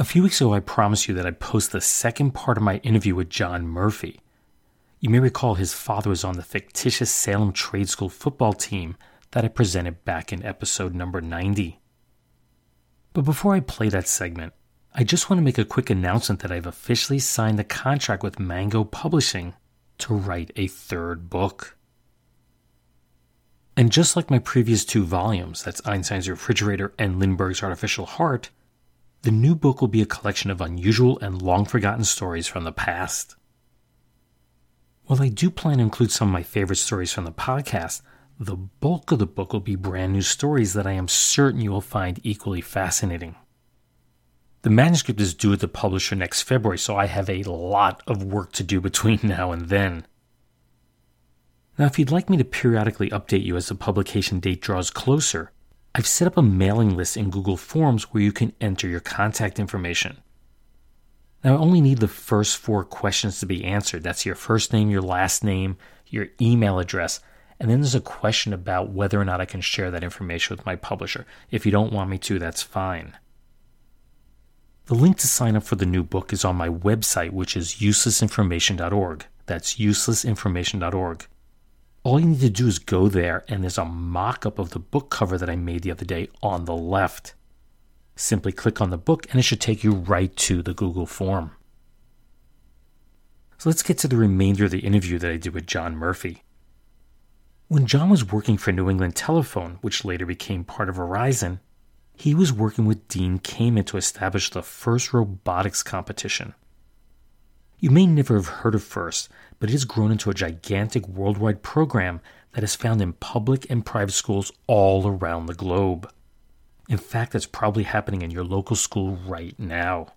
A few weeks ago, I promised you that I'd post the second part of my interview with John Murphy. You may recall his father was on the fictitious Salem Trade School football team that I presented back in episode number 90. But before I play that segment, I just want to make a quick announcement that I've officially signed a contract with Mango Publishing to write a third book. And just like my previous two volumes, that's Einstein's Refrigerator and Lindbergh's Artificial Heart, the new book will be a collection of unusual and long forgotten stories from the past. While I do plan to include some of my favorite stories from the podcast, the bulk of the book will be brand new stories that I am certain you will find equally fascinating. The manuscript is due at the publisher next February, so I have a lot of work to do between now and then. Now, if you'd like me to periodically update you as the publication date draws closer, I've set up a mailing list in Google Forms where you can enter your contact information. Now, I only need the first four questions to be answered. That's your first name, your last name, your email address, and then there's a question about whether or not I can share that information with my publisher. If you don't want me to, that's fine. The link to sign up for the new book is on my website, which is uselessinformation.org. That's uselessinformation.org. All you need to do is go there, and there's a mock up of the book cover that I made the other day on the left. Simply click on the book, and it should take you right to the Google form. So let's get to the remainder of the interview that I did with John Murphy. When John was working for New England Telephone, which later became part of Verizon, he was working with Dean Kamen to establish the first robotics competition. You may never have heard of FIRST, but it has grown into a gigantic worldwide program that is found in public and private schools all around the globe. In fact, it's probably happening in your local school right now.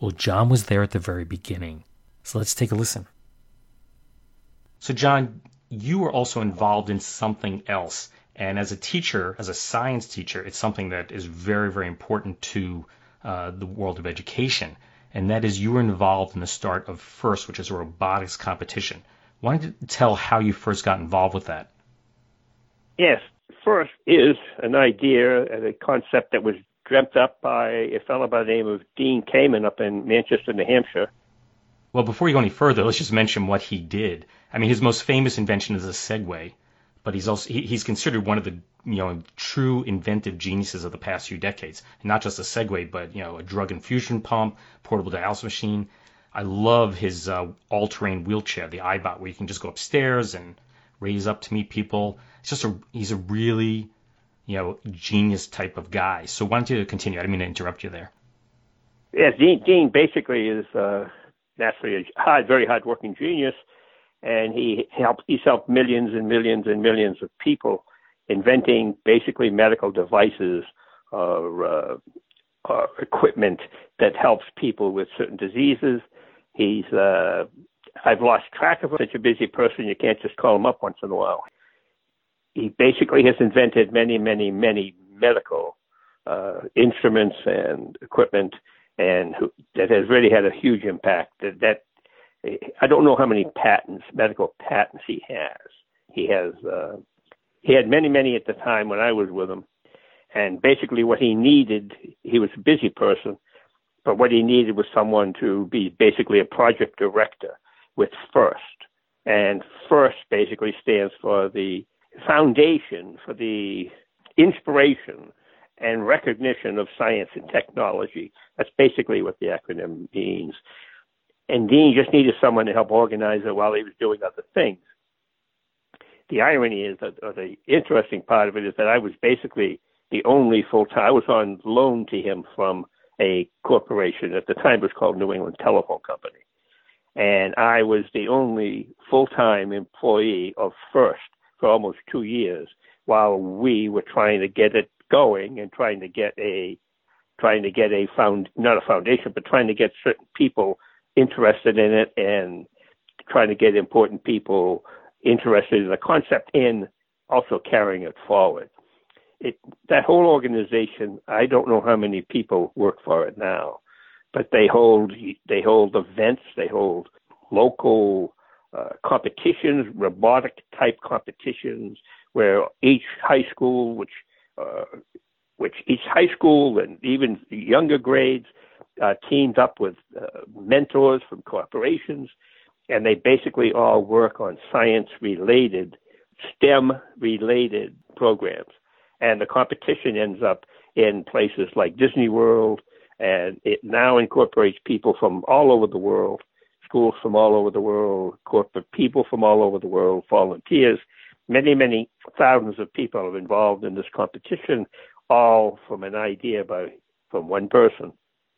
Well, John was there at the very beginning, so let's take a listen. So, John, you were also involved in something else. And as a teacher, as a science teacher, it's something that is very, very important to uh, the world of education and that is you were involved in the start of FIRST, which is a robotics competition. Why don't you tell how you first got involved with that? Yes, FIRST is an idea and a concept that was dreamt up by a fellow by the name of Dean Kamen up in Manchester, New Hampshire. Well, before you go any further, let's just mention what he did. I mean, his most famous invention is a Segway, but he's also he, he's considered one of the you know true inventive geniuses of the past few decades. And not just a Segway, but you know a drug infusion pump, portable dialysis machine. I love his uh, all-terrain wheelchair, the iBot, where you can just go upstairs and raise up to meet people. It's just a he's a really you know genius type of guy. So why don't you continue? I didn't mean to interrupt you there. Yeah, Dean, Dean basically is uh, naturally a hard, very hard-working genius and he helped he's helped millions and millions and millions of people inventing basically medical devices or uh, uh, equipment that helps people with certain diseases. He's uh, I've lost track of him. Such a busy person, you can't just call him up once in a while. He basically has invented many, many, many medical uh, instruments and equipment, and who, that has really had a huge impact. That, that I don't know how many patents, medical patents he has. He has, uh, he had many, many at the time when I was with him. And basically what he needed, he was a busy person. but what he needed was someone to be basically a project director with FIRST. And FIRST basically stands for the foundation for the inspiration and recognition of science and technology. That's basically what the acronym means. And Dean just needed someone to help organize it while he was doing other things. The irony is that, or the interesting part of it is that I was basically the only full time, I was on loan to him from a corporation. At the time, it was called New England Telephone Company. And I was the only full time employee of FIRST for almost two years while we were trying to get it going and trying to get a trying to get a found not a foundation but trying to get certain people interested in it and trying to get important people interested in the concept and also carrying it forward. It that whole organization, I don't know how many people work for it now, but they hold they hold events, they hold local uh, competitions, robotic type competitions, where each high school, which uh, which each high school and even younger grades uh, teamed up with uh, mentors from corporations, and they basically all work on science related, STEM related programs. And the competition ends up in places like Disney World, and it now incorporates people from all over the world, schools from all over the world, corporate people from all over the world, volunteers. Many, many thousands of people are involved in this competition, all from an idea by from one person.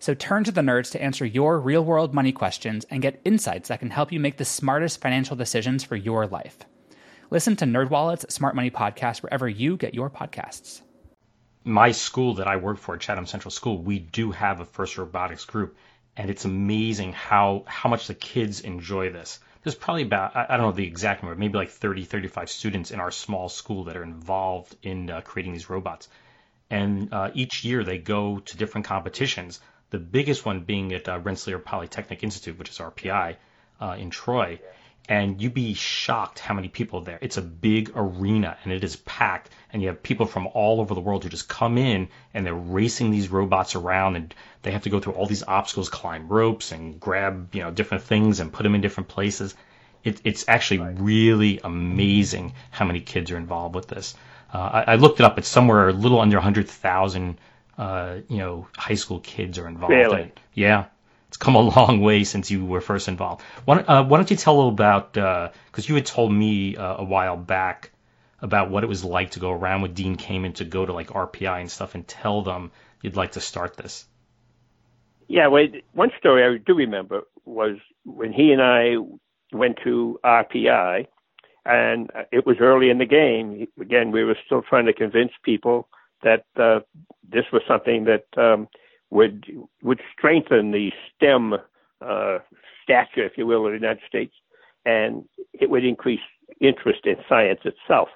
So turn to the nerds to answer your real world money questions and get insights that can help you make the smartest financial decisions for your life. Listen to NerdWallet's Smart Money Podcast wherever you get your podcasts. My school that I work for, Chatham Central School, we do have a FIRST robotics group, and it's amazing how how much the kids enjoy this. There's probably about I, don't know the exact number, maybe like 30, 35 students in our small school that are involved in uh, creating these robots. And uh, each year they go to different competitions the biggest one being at uh, Rensselaer Polytechnic Institute, which is RPI uh, in Troy. And you'd be shocked how many people are there. It's a big arena and it is packed. And you have people from all over the world who just come in and they're racing these robots around and they have to go through all these obstacles, climb ropes and grab, you know, different things and put them in different places. It, it's actually really amazing how many kids are involved with this. Uh, I, I looked it up. It's somewhere a little under 100,000 uh, you know, high school kids are involved. Really? In Yeah, it's come a long way since you were first involved. Why, uh, why don't you tell a little about, because uh, you had told me uh, a while back about what it was like to go around with Dean Kamen to go to like RPI and stuff and tell them you'd like to start this. Yeah, well, one story I do remember was when he and I went to RPI, and it was early in the game. Again, we were still trying to convince people that uh, this was something that um, would would strengthen the STEM uh, stature, if you will, of the United States, and it would increase interest in science itself.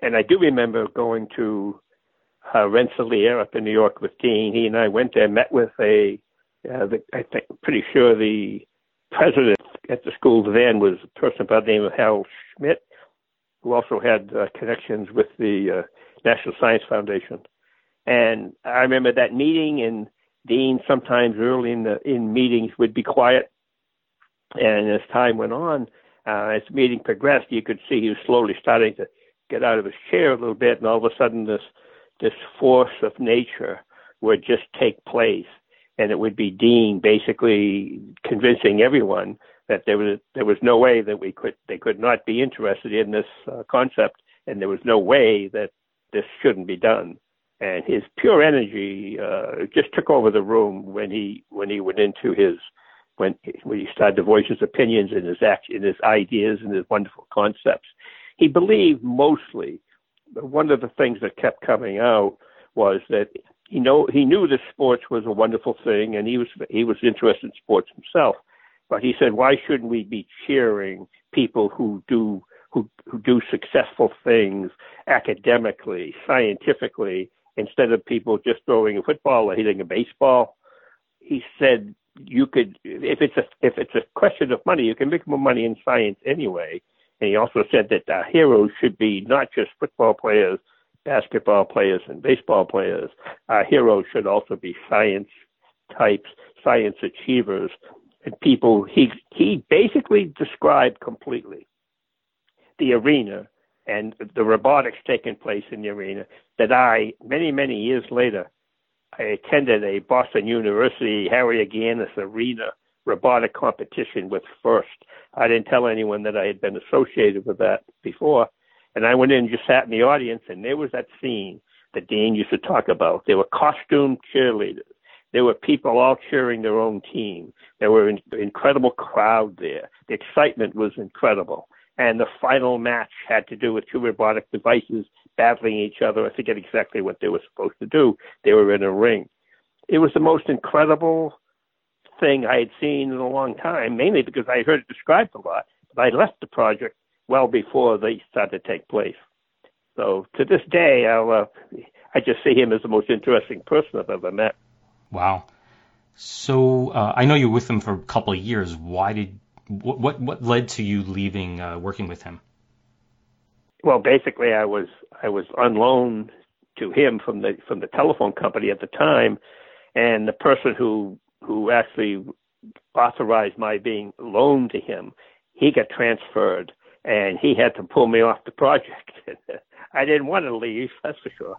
And I do remember going to uh, Rensselaer up in New York with Dean. He and I went there, met with a, uh, the, I think, pretty sure the president at the school then was a person by the name of Harold Schmidt, who also had uh, connections with the uh, National Science Foundation. And I remember that meeting, and Dean sometimes early in the in meetings would be quiet, and as time went on, uh, as the meeting progressed, you could see he was slowly starting to get out of his chair a little bit, and all of a sudden, this this force of nature would just take place, and it would be Dean basically convincing everyone that there was there was no way that we could they could not be interested in this uh, concept, and there was no way that this shouldn't be done. And his pure energy uh, just took over the room when he when he went into his when when he started to voice his opinions and his action, his ideas and his wonderful concepts. He believed mostly. One of the things that kept coming out was that he know he knew that sports was a wonderful thing, and he was he was interested in sports himself. But he said, why shouldn't we be cheering people who do who who do successful things academically, scientifically, instead of people just throwing a football or hitting a baseball? He said you could if it's a if it's a question of money, you can make more money in science anyway. And he also said that our heroes should be not just football players, basketball players, and baseball players. Our heroes should also be science types, science achievers, and people. He he basically described completely the arena and the robotics taking place in the arena that I many many years later I attended a Boston University Harry Agganis Arena robotic competition with FIRST. I didn't tell anyone that I had been associated with that before. And I went in and just sat in the audience, and there was that scene that Dean used to talk about. There were costume cheerleaders. There were people all cheering their own team. There were an incredible crowd there. The excitement was incredible. And the final match had to do with two robotic devices battling each other. I forget exactly what they were supposed to do. They were in a ring. It was the most incredible thing I had seen in a long time, mainly because I heard it described a lot. But I left the project well before they started to take place. So to this day, I'll, uh, I just see him as the most interesting person I've ever met. Wow. So uh, I know you were with him for a couple of years. Why did what what, what led to you leaving uh, working with him? Well, basically, I was I was on loan to him from the from the telephone company at the time, and the person who who actually authorized my being loaned to him, he got transferred, and he had to pull me off the project. I didn't want to leave, that's for sure.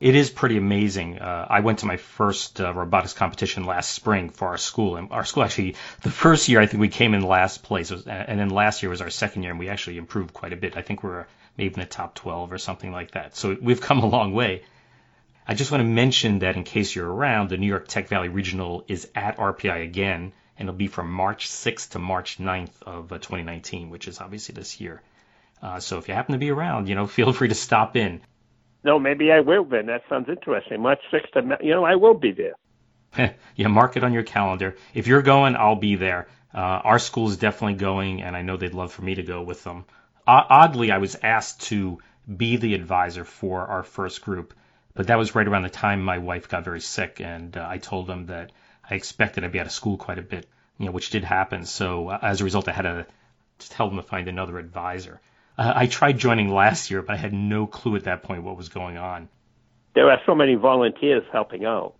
It is pretty amazing. Uh, I went to my first uh, robotics competition last spring for our school, and our school actually, the first year I think we came in last place, was, and then last year was our second year, and we actually improved quite a bit. I think we we're maybe in the top 12 or something like that. So we've come a long way. I just want to mention that in case you're around, the New York Tech Valley Regional is at RPI again, and it'll be from March 6th to March 9th of uh, 2019, which is obviously this year. Uh, so if you happen to be around, you know, feel free to stop in. No, maybe I will then. That sounds interesting. March 6th, to, you know, I will be there. yeah, mark it on your calendar. If you're going, I'll be there. Uh, our school is definitely going, and I know they'd love for me to go with them. O- oddly, I was asked to be the advisor for our first group, but that was right around the time my wife got very sick, and uh, I told them that I expected I'd be out of school quite a bit, you know, which did happen. So uh, as a result, I had to tell them to find another advisor. Uh, I tried joining last year, but I had no clue at that point what was going on. There are so many volunteers helping out.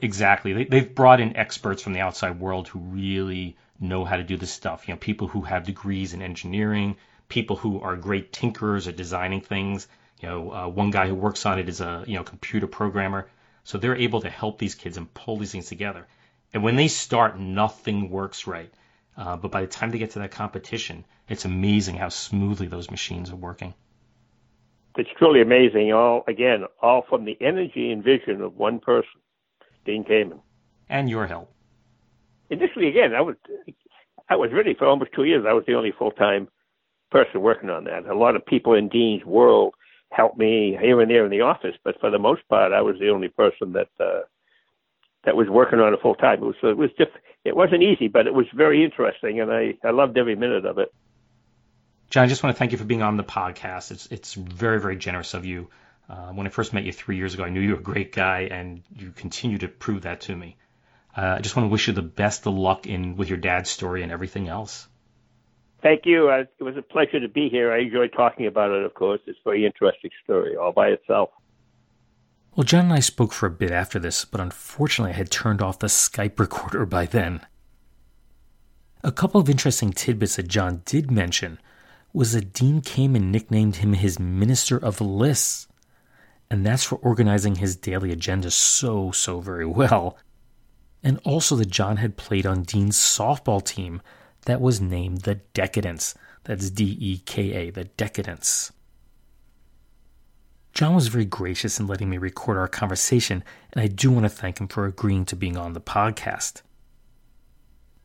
Exactly. They, they've brought in experts from the outside world who really know how to do this stuff. You know, people who have degrees in engineering, people who are great tinkerers at designing things. You know, uh, one guy who works on it is a you know computer programmer. So they're able to help these kids and pull these things together. And when they start, nothing works right. Uh, but by the time they get to that competition, it's amazing how smoothly those machines are working. It's truly amazing. All again, all from the energy and vision of one person, Dean Kamen, and your help. Initially, again, I was I was really for almost two years. I was the only full time person working on that. A lot of people in Dean's world helped me here and there in the office, but for the most part, I was the only person that uh, that was working on it full time. It was it was just it wasn't easy, but it was very interesting, and I I loved every minute of it. John, I just want to thank you for being on the podcast. It's it's very very generous of you. Uh, when I first met you three years ago, I knew you were a great guy, and you continue to prove that to me. Uh, I just want to wish you the best of luck in with your dad's story and everything else. Thank you. Uh, it was a pleasure to be here. I enjoyed talking about it, of course. It's a very interesting story all by itself. Well, John and I spoke for a bit after this, but unfortunately I had turned off the Skype recorder by then. A couple of interesting tidbits that John did mention was that Dean Kamen nicknamed him his Minister of Lists, and that's for organizing his daily agenda so, so very well. And also that John had played on Dean's softball team that was named the Decadence. That's D E K A, the Decadence. John was very gracious in letting me record our conversation, and I do want to thank him for agreeing to being on the podcast.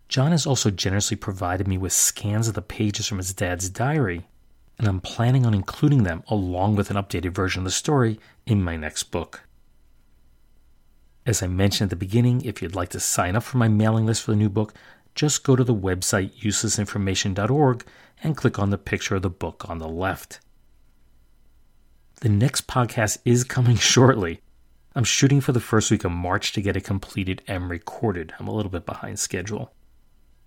John has also generously provided me with scans of the pages from his dad's diary, and I'm planning on including them along with an updated version of the story in my next book. As I mentioned at the beginning, if you'd like to sign up for my mailing list for the new book, just go to the website uselessinformation.org and click on the picture of the book on the left. The next podcast is coming shortly. I'm shooting for the first week of March to get it completed and recorded. I'm a little bit behind schedule.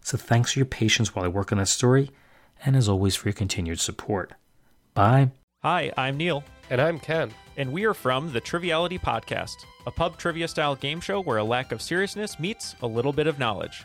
So thanks for your patience while I work on that story, and as always, for your continued support. Bye. Hi, I'm Neil. And I'm Ken. And we are from the Triviality Podcast, a pub trivia style game show where a lack of seriousness meets a little bit of knowledge.